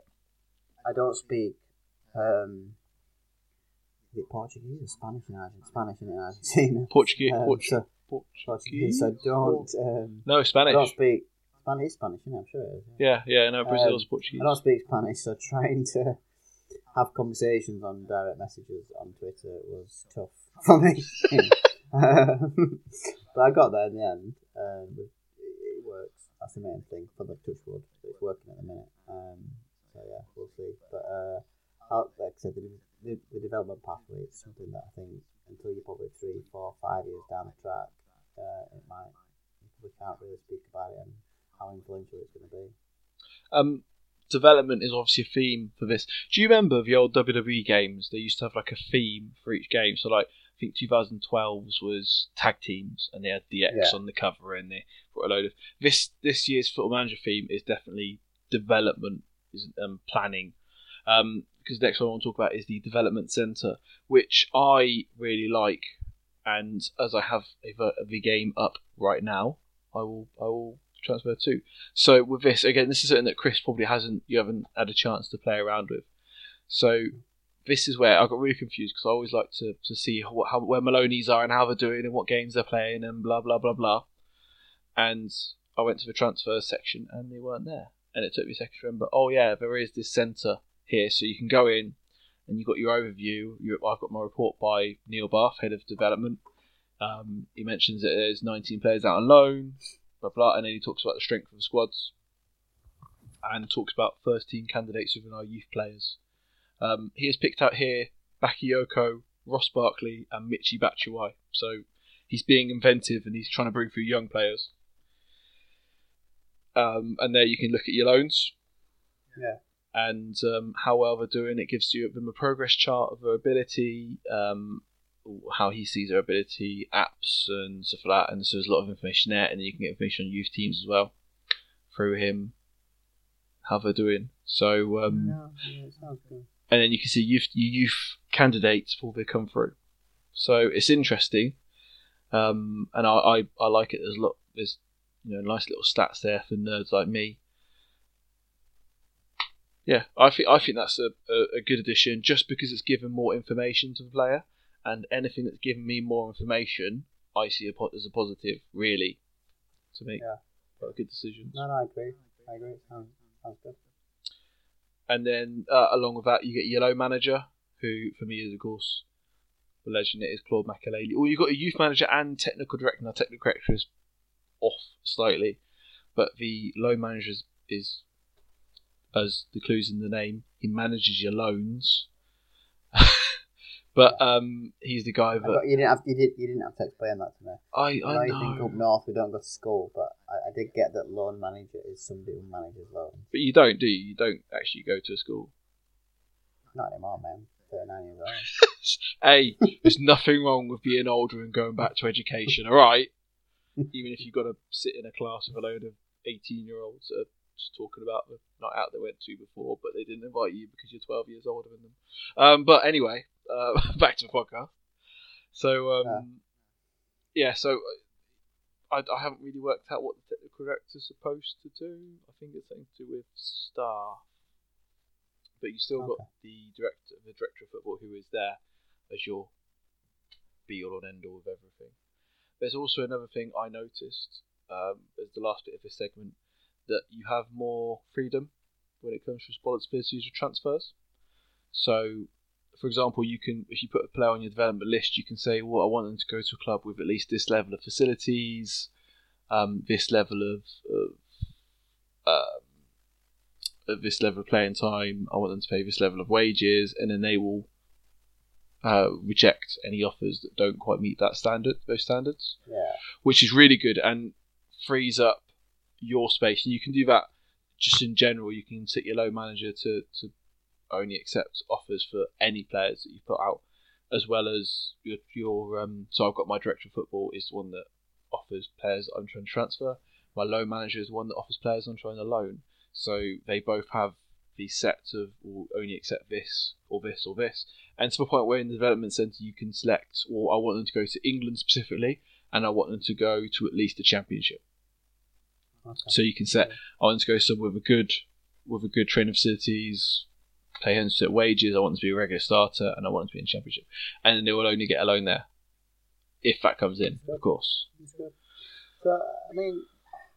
I don't speak. Um, is it Portuguese or Spanish in Argentina? Spanish in Argentina.
Portuguese,
Um,
Portu-
so-
Portuguese.
Portuguese. I don't. Um,
No, Spanish.
I don't speak. Spanish is Spanish, isn't it? I'm sure it is.
Yeah, yeah, no, Brazil's
Um,
Portuguese.
I don't speak Spanish, so trying to have conversations on direct messages on Twitter was tough for me. Um, but I got there in the end. Um, it, it works. That's the main thing for the touchwood. It's working at the minute. Um, so yeah, we'll see. But uh, I'll- like I said, the, the, the development pathway is something that I think until you're probably three, four, five years down the track, uh, it might. We can't really speak about it and how influential it's going to be.
Um, development is obviously a theme for this. Do you remember the old WWE games? They used to have like a theme for each game. So like I think 2012's was tag teams, and they had DX
Yeah.
on the cover, and they put a load of this. This year's Football Manager theme is definitely development, is um, planning. Um, because the next one I want to talk about is the development center, which I really like. And as I have the game up right now, I will I will transfer to. So with this again, this is something that Chris probably hasn't you haven't had a chance to play around with. So this is where I got really confused because I always like to, to see how, how where Maloney's are and how they're doing and what games they're playing and blah blah blah blah. And I went to the transfer section and they weren't there, and it took me a second to remember. Oh yeah, there is this centre here, so you can go in and you've got your overview. You, I've got my report by Neil Bath, head of development. Um, he mentions that there's 19 players out on loan, blah blah, and then he talks about the strength of the squads, and talks about first team candidates within our youth players. Um, he has picked out here Bakayoko, Ross Barkley, and Michy Batshuayi. So he's being inventive and he's trying to bring through young players. Um, and there you can look at your loans
Yeah.
and um, how well they're doing. It gives you them a progress chart of their ability, um, how he sees their ability, apps and stuff like that. And so there's a lot of information there, and you can get information on youth teams as well through him, how they're doing. So um,
yeah, yeah, it sounds good.
And then you can see youth youth candidates before they come through. So it's interesting, um, and I, I, I like it. There's a lot. There's you know nice little stats there for nerds like me. Yeah, I think I think that's a, a, a good addition just because it's given more information to the player, and anything that's given me more information, I see a, as a positive. Really, to me,
Yeah.
But a good decision.
No, no, I agree. I agree. Sounds, sounds good.
And then uh, along with that, you get Yellow Manager, who for me is of course the legend. It is Claude Makelele. Or you've got a Youth Manager and Technical Director. Now Technical Director is off slightly, but the Loan Manager is as the clues in the name. He manages your loans. But um, he's the guy
I
that
got, you didn't have you did you didn't have to explain that to me.
I,
I know
I
you think up north we don't go to school, but I, I did get that loan manager is somebody who manages loans.
but you don't do you? You don't actually go to a school.
Not anymore, man. 39 years old.
hey, there's nothing wrong with being older and going back to education, all right? Even if you've got to sit in a class with a load of 18 year olds that are just talking about the night out they went to before, but they didn't invite you because you're 12 years older than them. Um, but anyway, uh, back to the podcast. So, um, yeah. so I, I haven't really worked out what the technical director's supposed to do. I think it's something to do with staff. But you still got the director, the director of football, who is there as your be all and end all of everything. There's also another thing I noticed um, as the last bit of this segment that you have more freedom when it comes to responsibilities of transfers. So, for example, you can if you put a player on your development list, you can say, "Well, I want them to go to a club with at least this level of facilities, um, this level of, of um, of this level of playing time. I want them to pay this level of wages," and then they will uh, reject any offers that don't quite meet that standard, those standards
Yeah.
which is really good and frees up your space. And you can do that just in general. You can set your loan manager to, to only accept offers for any players that you put out, as well as your, your um. So I've got my director of football is the one that offers players that I'm trying to transfer. My loan manager is the one that offers players I'm trying to loan. So they both have these sets of will only accept this or this or this, and to the point where in the development centre you can select, or I want them to go to England specifically, and I want them to go to at least the championship.
Okay.
So you can set I want to go somewhere with a good with a good training facilities, pay hundred wages. I want to be a regular starter, and I want to be in championship. And then they will only get a loan there if that comes in, of course.
So, I mean,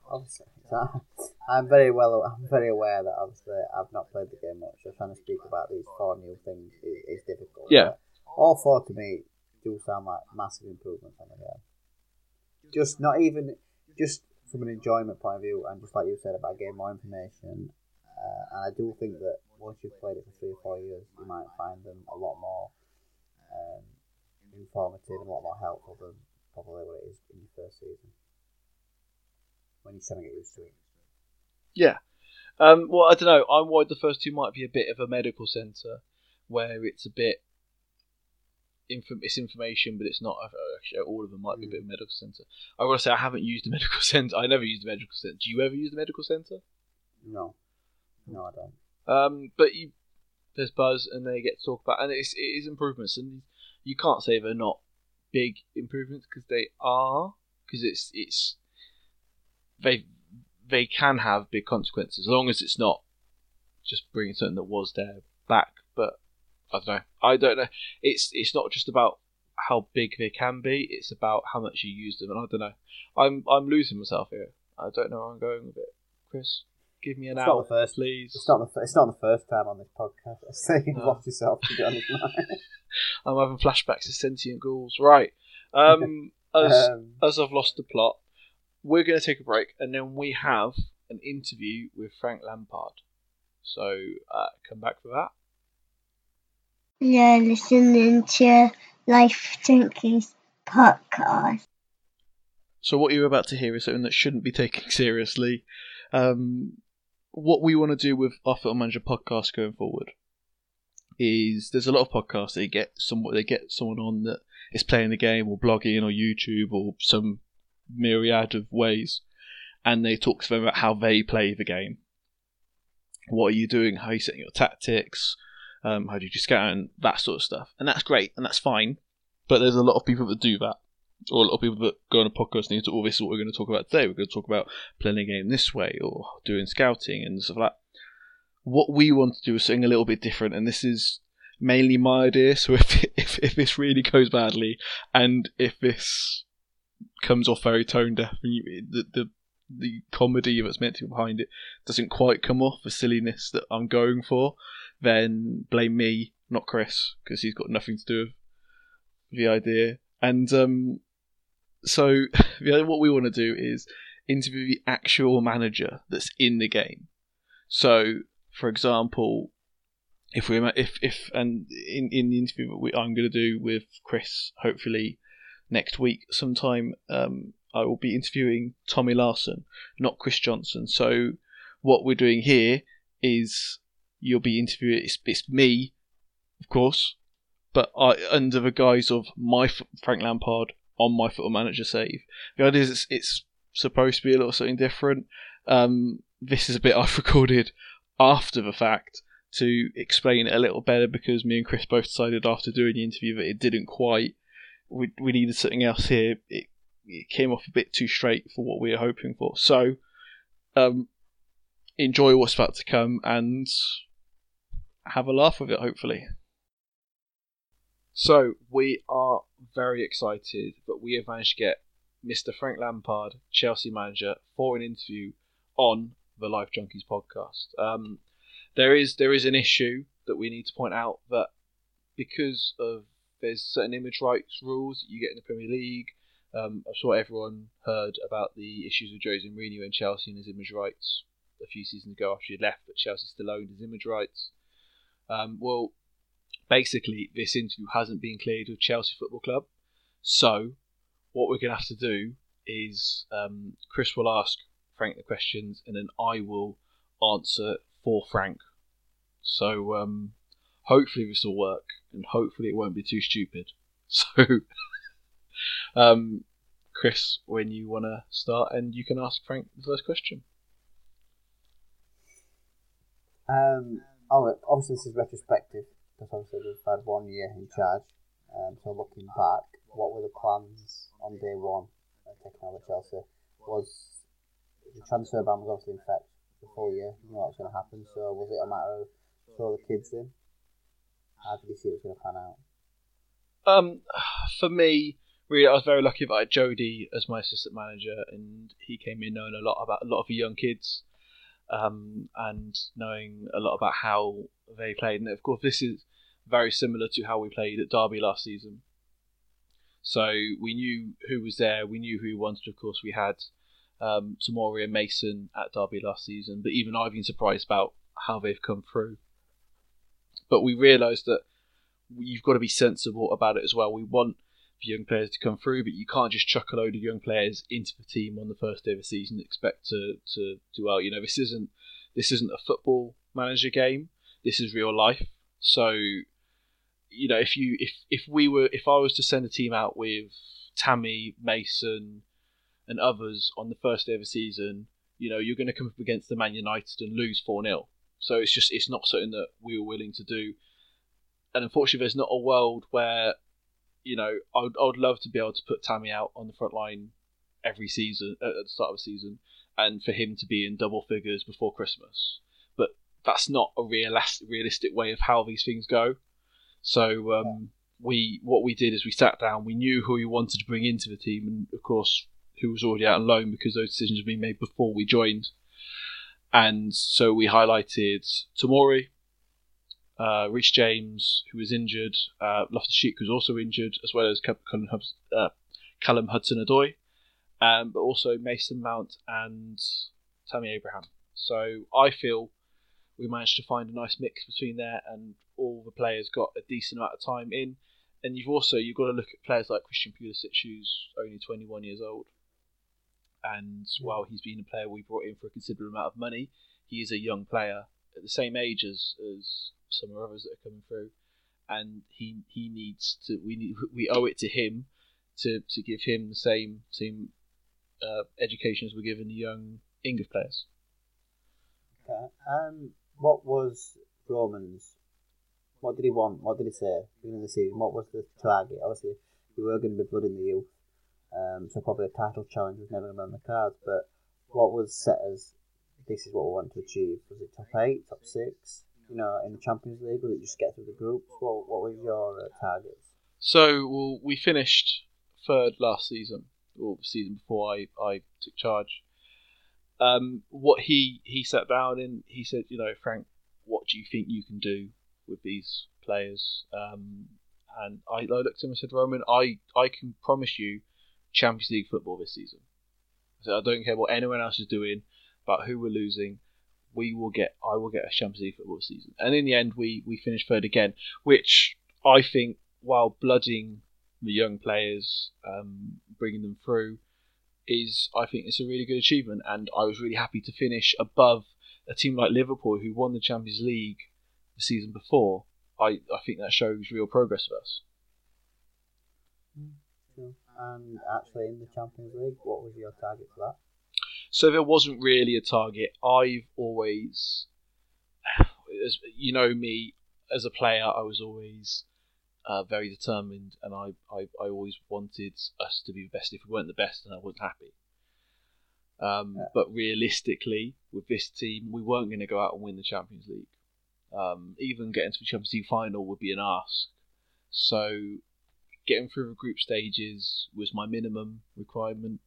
obviously, I'm very well, I'm very aware that obviously I've not played the game much. So trying to speak about these four new things is, is difficult.
Yeah.
All four to me do sound like massive improvements on the game. Just not even just from an enjoyment point of view, and just like you said about getting more information. Uh, and I do think that once you've played it for three or four years, you might find them a lot more um, informative and a lot more helpful than probably what it is in your first season when you're trying to get used to it.
Yeah. Um, well, I don't know. I'm worried the first two might be a bit of a medical centre where it's a bit. Inf- it's information, but it's not. Actually, all of them might be a bit of medical centre. I want to say I haven't used a medical centre. I never used a medical centre. Do you ever use the medical centre?
No, no, I don't.
Um, but you, there's buzz, and they get to talk about, and it's, it is improvements, and you can't say they're not big improvements because they are, because it's it's they they can have big consequences as long as it's not just bringing something that was there back. I don't know. I don't know. It's it's not just about how big they can be. It's about how much you use them, and I don't know. I'm I'm losing myself here. I don't know where I'm going with it. Chris, give me an
It's
hour,
the first-
please.
It's not the f- it's not the first time on this podcast. I say you've
No.
lost yourself to be honest.
I'm having flashbacks to sentient ghouls. Right. Um, as
um,
as I've lost the plot, we're going to take a break, and then we have an interview with Frank Lampard. So uh, come back for that.
You're listening to Life Junkies podcast.
So what you're about to hear is something that shouldn't be taken seriously. Um, what we want to do with our Football Manager podcast going forward is there's a lot of podcasts they get some they get someone on that is playing the game or blogging or YouTube or some myriad of ways, and they talk to them about how they play the game. What are you doing? How are you setting your tactics? Um, how do you scout and that sort of stuff? And that's great and that's fine. But there's a lot of people that do that or a lot of people that go on a podcast and you talk, oh, this is what we're going to talk about today. We're going to talk about playing a game this way or doing scouting and stuff like that. What we want to do is something a little bit different, and this is mainly my idea. So if if, if this really goes badly and if this comes off very tone deaf and you, the, the the comedy that's meant to be behind it doesn't quite come off the silliness that I'm going for, then blame me, not Chris, because he's got nothing to do with the idea. And um, so what we want to do is interview the actual manager that's in the game. So, for example, if we if if and in in the interview that we, I'm going to do with Chris, hopefully next week sometime, um, I will be interviewing Tommy Larson, not Chris Johnson. So, what we're doing here is you'll be interviewing. It's, it's me of course, but I, under the guise of my Frank Lampard on my Football Manager save. The idea is it's, it's supposed to be a little something different. Um, this is a bit I've recorded after the fact to explain it a little better because me and Chris both decided after doing the interview that it didn't quite. We, we needed something else here. It, it came off a bit too straight for what we were hoping for. So, um, enjoy what's about to come and have a laugh with it, hopefully. So, we are very excited that we have managed to get Mr. Frank Lampard, Chelsea manager, for an interview on the Life Junkies podcast. Um, there is there is an issue that we need to point out that because of there's certain image rights rules that you get in the Premier League. Um, I'm sure everyone heard about the issues with Jose Mourinho and Chelsea and his image rights a few seasons ago after he left, but Chelsea still owned his image rights. Um, well, basically, this interview hasn't been cleared with Chelsea Football Club, so what we're going to have to do is um, Chris will ask Frank the questions, and then I will answer for Frank. So um, hopefully this will work, and hopefully it won't be too stupid. So, um, Chris, when you want to start, and you can ask Frank the first question.
Um, obviously this is retrospective because obviously we've had one year in charge. Um, so looking back, what were the plans on day one taking over Chelsea? Was the transfer ban was obviously in effect the full year. You know what's going to happen. So was it a matter of throw the kids in? How did you see it was going to pan out?
Um, for me, really, I was very lucky that I had Jody as my assistant manager, and he came in knowing a lot about a lot of the young kids, um, and knowing a lot about how they played. And of course, this is very similar to how we played at Derby last season. So we knew who was there, we knew who wanted. Of course, we had um, Tomori and Mason at Derby last season, but even I've been surprised about how they've come through. But we realised that you've got to be sensible about it as well. We want young players to come through, but you can't just chuck a load of young players into the team on the first day of the season and expect to, to do well. You know, this isn't this isn't a football manager game. This is real life. So, you know, if you if if we were if I was to send a team out with Tammy, Mason, and others on the first day of the season, you know, you're going to come up against the Man United and lose 4 0. So it's just, it's not something that we were willing to do. And unfortunately, there's not a world where, you know, I would, I would love to be able to put Tammy out on the front line every season, at the start of the season, and for him to be in double figures before Christmas. But that's not a realistic, realistic way of how these things go. So, um, we what we did is we sat down. We knew who we wanted to bring into the team, and of course, who was already out on loan because those decisions had been made before we joined. And so we highlighted Tomori, uh, Reece James, who was injured, uh, Loftus Cheek, was also injured, as well as Callum, uh, Callum Hudson Odoi, um, but also Mason Mount and Tammy Abraham. So I feel we managed to find a nice mix between there, and all the players got a decent amount of time in. And you've also you've got to look at players like Christian Pulisic, who's only 21 years old, and while he's been a player we brought in for a considerable amount of money, he is a young player at the same age as, as some of others that are coming through, and he he needs to we need, we owe it to him to, to give him the same same uh, education as we're giving the young English players.
Okay. Um, what was Roman's? What did he want? What did he say beginning of the season? What was the target? Obviously, you were going to be blooding the youth. Um, so probably a title challenge was never on the cards. But what was set as this is what we want to achieve? Was it top eight, top six? You know, in the Champions League, was it just get through the groups? What What was your uh, targets?
So well, we finished third last season, or the season before I, I took charge. Um, what he he sat down and he said, you know, Frank, what do you think you can do with these players? Um, and I, I looked at him and said, Roman, I, I can promise you Champions League football this season. So I don't care what anyone else is doing, but who we're losing, we will get. I will get a Champions League football season. And in the end, we we finished third again, which I think, while blooding the young players, um, bringing them through, is I think it's a really good achievement. And I was really happy to finish above a team like Liverpool, who won the Champions League the season before. I, I think that shows real progress for us.
And actually, in the Champions League, what was your target for that?
So there wasn't really a target. I've always, as you know me as a player, I was always uh, very determined, and I, I, I always wanted us to be the best. If we weren't the best, then I wasn't happy. Um, yeah. But realistically, with this team, we weren't going to go out and win the Champions League. Um, even getting to the Champions League final would be an ask. So, getting through the group stages was my minimum requirement.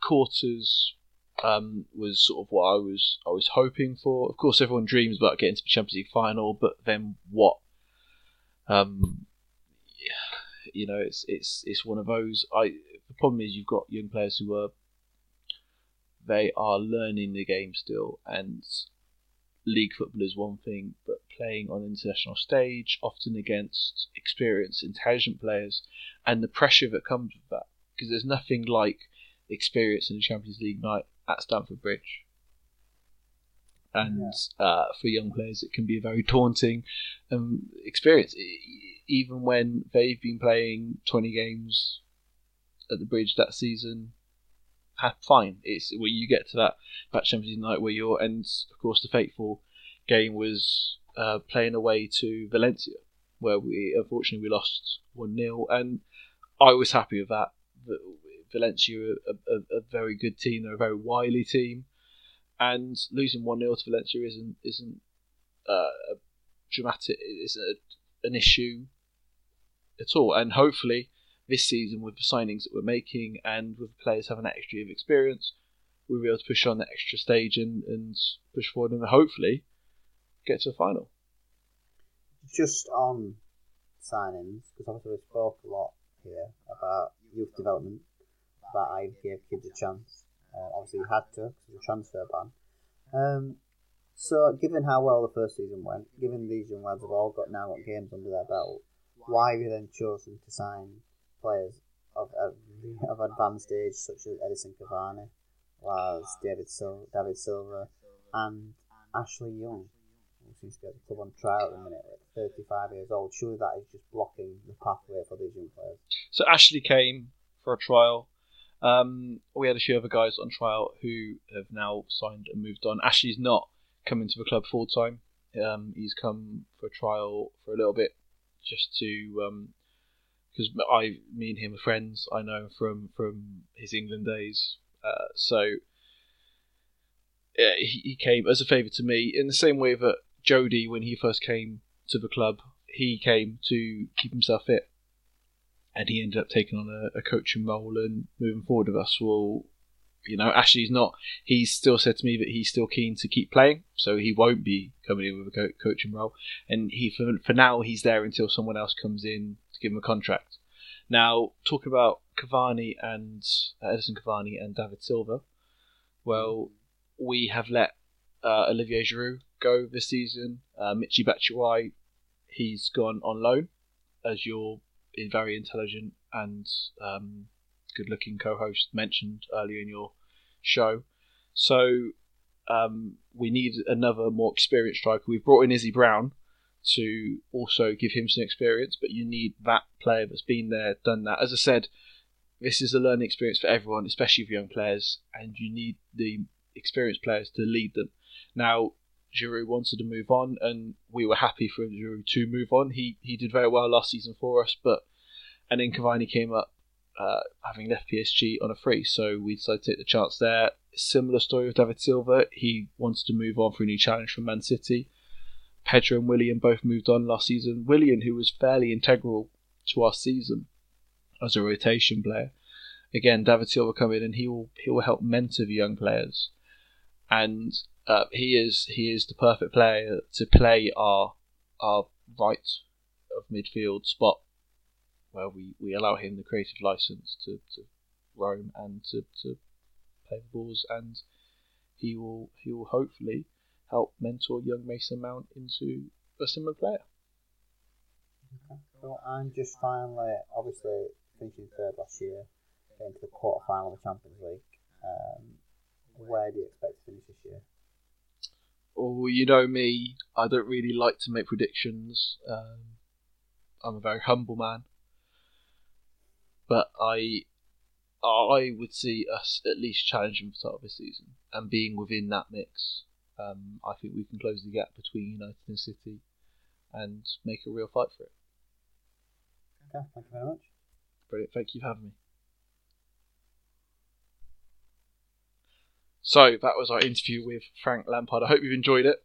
Quarters um, was sort of what I was I was hoping for. Of course, everyone dreams about getting to the Champions League final, but then what? Um, you know, it's it's it's one of those. I the problem is you've got young players who are they are learning the game still, and league football is one thing, but playing on international stage, often against experienced, intelligent players, and the pressure that comes with that, because there's nothing like experience in a Champions League night at Stamford Bridge. And yeah. uh, for young players, it can be a very daunting um, experience, even when they've been playing 20 games at the Bridge that season fine. It's when you get to that that Champions League night where you're, and of course the fateful game was uh, playing away to Valencia, where we unfortunately we lost one 0 and I was happy with that. Valencia, a, a, a, very good team, they're a very wily team, and losing one 0 to Valencia isn't isn't uh, dramatic, it isn't a, an issue at all, and hopefully this season with the signings that we're making and with players having that extra year of experience, we'll be able to push on that extra stage and, and push forward and hopefully get to the final.
Just on signings, because obviously we spoke a lot here about youth development, about I gave kids a chance. Uh, obviously, we had to because of transfer ban. Um, so, given how well the first season went, given these young lads have all got now got games under their belt, why have you then chosen to sign players of, of, of advanced age, such as Edinson Cavani, as David, Sil- David Silva, and Ashley Young, who seems to be at the club on trial at the minute, at 35 years old. Surely that is just blocking the pathway for these young players.
So Ashley came for a trial. Um, we had a few other guys on trial who have now signed and moved on. Ashley's not coming to the club full time. Um, he's come for trial for a little bit just to um, because I, me and him are friends. I know him from from his England days. Uh, so yeah, he, he came as a favour to me in the same way that Jody, when he first came to the club, he came to keep himself fit, and he ended up taking on a, a coaching role and moving forward with us. Well, you know, Ashley's not. He's still said to me that he's still keen to keep playing, so he won't be coming in with a co- coaching role. And he, for, for now, he's there until someone else comes in to give him a contract. Now, talking about Cavani and uh, Edinson Cavani and David Silva, well, we have let uh, Olivier Giroud go this season. Uh, Michy Batshuayi, he's gone on loan, as your very intelligent and um, good-looking co-host mentioned earlier in your show. So um, we need another more experienced striker. We've brought in Izzy Brown to also give him some experience, but you need that player that's been there, done that. As I said, this is a learning experience for everyone, especially for young players, and you need the experienced players to lead them. Now, Giroud wanted to move on, and we were happy for Giroud to move on. He he did very well last season for us, but and then Cavani came up uh, having left PSG on a free, so we decided to take the chance there. Similar story with David Silva. He wanted to move on for a new challenge from Man City. Pedro and Willian both moved on last season. Willian, who was fairly integral to our season as a rotation player, again, David Silva come in and he will he will help mentor the young players, and uh, he is he is the perfect player to play our our right of midfield spot where we, we allow him the creative license to, to roam and to, to play the balls, and he will he will hopefully help mentor young Mason Mount into a similar player.
Okay. So, and just finally, obviously finishing third last year, getting to the quarter final of the Champions League. Um, where do you expect to finish this year?
Or you know me, I don't really like to make predictions. Um, I'm a very humble man, but I I would see us at least challenging for the start of the season and being within that mix. Um, I think we can close the gap between United and City and make a real fight for it.
Okay, thank you very much.
Brilliant. Thank you for having me. So that was our interview with Frank Lampard. I hope you've enjoyed it.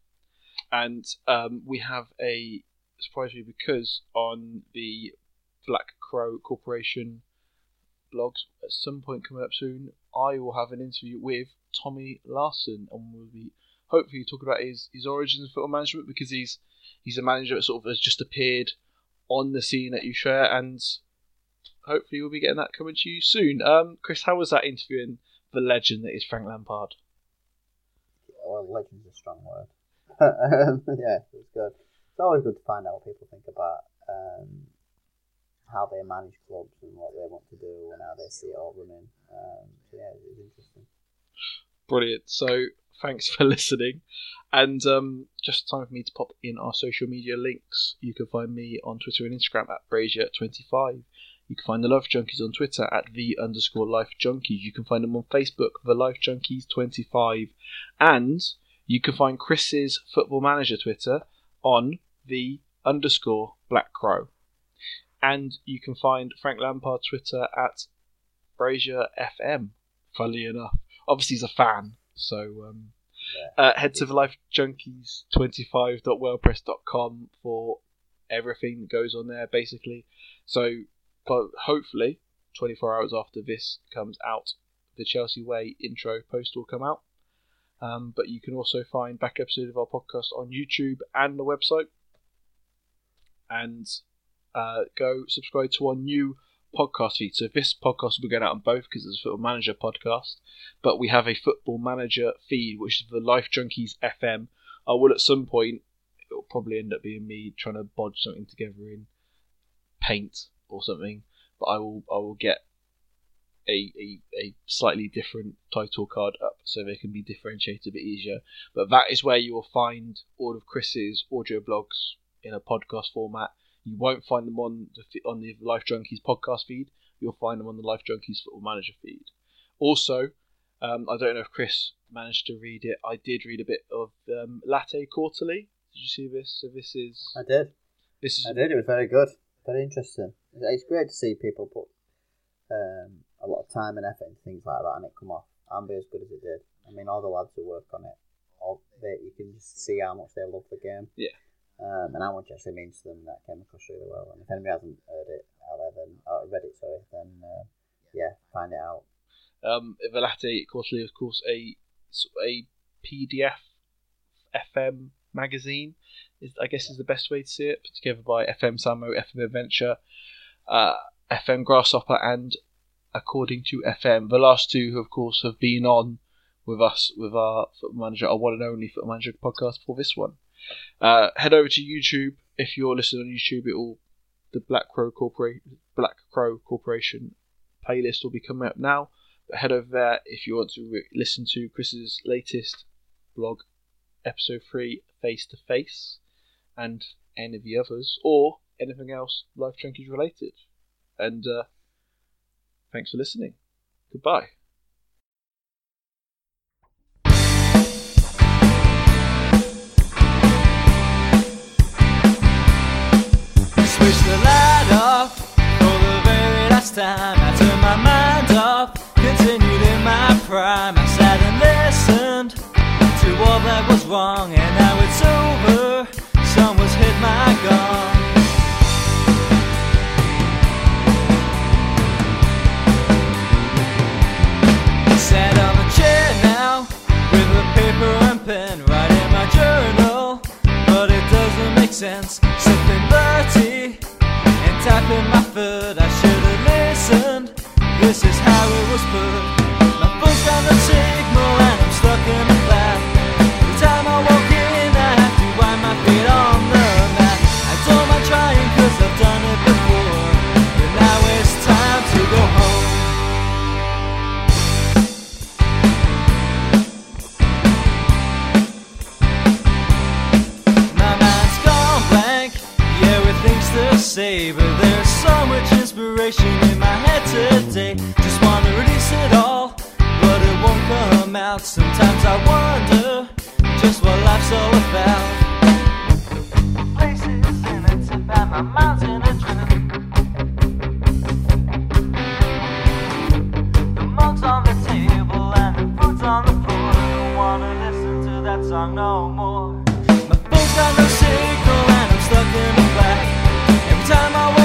And um, we have a surprise for you because on the Black Crow Corporation blogs at some point coming up soon, I will have an interview with Tommy Larson and we'll be hopefully talking about his, his origins in football management because he's he's a manager that sort of has just appeared on the scene at Ushare and hopefully we'll be getting that coming to you soon. Um, Chris, how was that interviewing the legend that is Frank Lampard?
Well, legend's a strong word. um, yeah, it was good. It's always good to find out what people think about um, how they manage clubs and what they want to do and how they see it all running. Um, so yeah, it was interesting.
Brilliant. So thanks for listening. And um, just time for me to pop in our social media links. You can find me on Twitter and Instagram at Brazier25. You can find the Life Junkies on Twitter at the underscore Life Junkies. You can find them on Facebook, the Life Junkies 25. And you can find Chris's Football Manager Twitter on the underscore Black Crow. And you can find Frank Lampard Twitter at Brazier FM, funnily enough. Obviously, he's a fan, so um,
Yeah.
uh, head to the lifejunkies25.wordpress.com for everything that goes on there, basically. So, but hopefully, 24 hours after this comes out, the Chelsea Way intro post will come out. Um, but you can also find back episodes of our podcast on YouTube and the website. And uh, go subscribe to our new podcast feed. So this podcast will be going out on both because it's a Football Manager podcast. But we have a Football Manager feed, which is the Life Junkies FM. I will at some point, it'll probably end up being me trying to bodge something together in paint or something. But I will I will get a, a, a slightly different title card up so they can be differentiated a bit easier. But that is where you will find all of Chris's audio blogs in a podcast format. You won't find them on the on the Life Junkies podcast feed. You'll find them on the Life Junkies Football Manager feed. Also, um, I don't know if Chris managed to read it. I did read a bit of um, Latte Quarterly. Did you see this? So this is
I did.
this is
I did. It was very good. Very interesting. It's great to see people put um, a lot of time and effort into things like that and it come off and be as good as it did. I mean, all the lads who work on it, all they, you can just see how much they love the game.
Yeah.
Um, and how much it actually means to them. That came across really well. And if anybody hasn't heard it out there, then uh, read it, sorry, then uh, yeah, find it out.
um, the Latte Quarterly, of course, a a PDF FM magazine. Is I guess is the best way to see it. Put together by FM Samo, FM Adventure, uh, FM Grasshopper, and according to FM, the last two, who of course have been on with us with our football manager, our one and only football manager podcast for this one. Uh, head over to YouTube if you're listening on YouTube. It will the Black Crow Corporation Black Crow Corporation playlist will be coming up now. But head over there if you want to re- listen to Chris's latest blog, episode three, face to face, and any of the others, or anything else Life Junkies related. And uh, thanks for listening. Goodbye.
Switch the light off for the very last time. I turned my mind off, continued in my prime. I sat and listened to all that was wrong, and now it's over. Someone's hit my gong. Sipping dirty and tapping my foot. I should have listened. This is how it was put. My phone's got no signal But There's so much inspiration in my head today. Just wanna release it all, but it won't come out. Sometimes I wonder just what life's all about. Places and it's about my mind's in a dream. The mugs on the table and the food's on the floor. I don't wanna listen to that song no more. Time I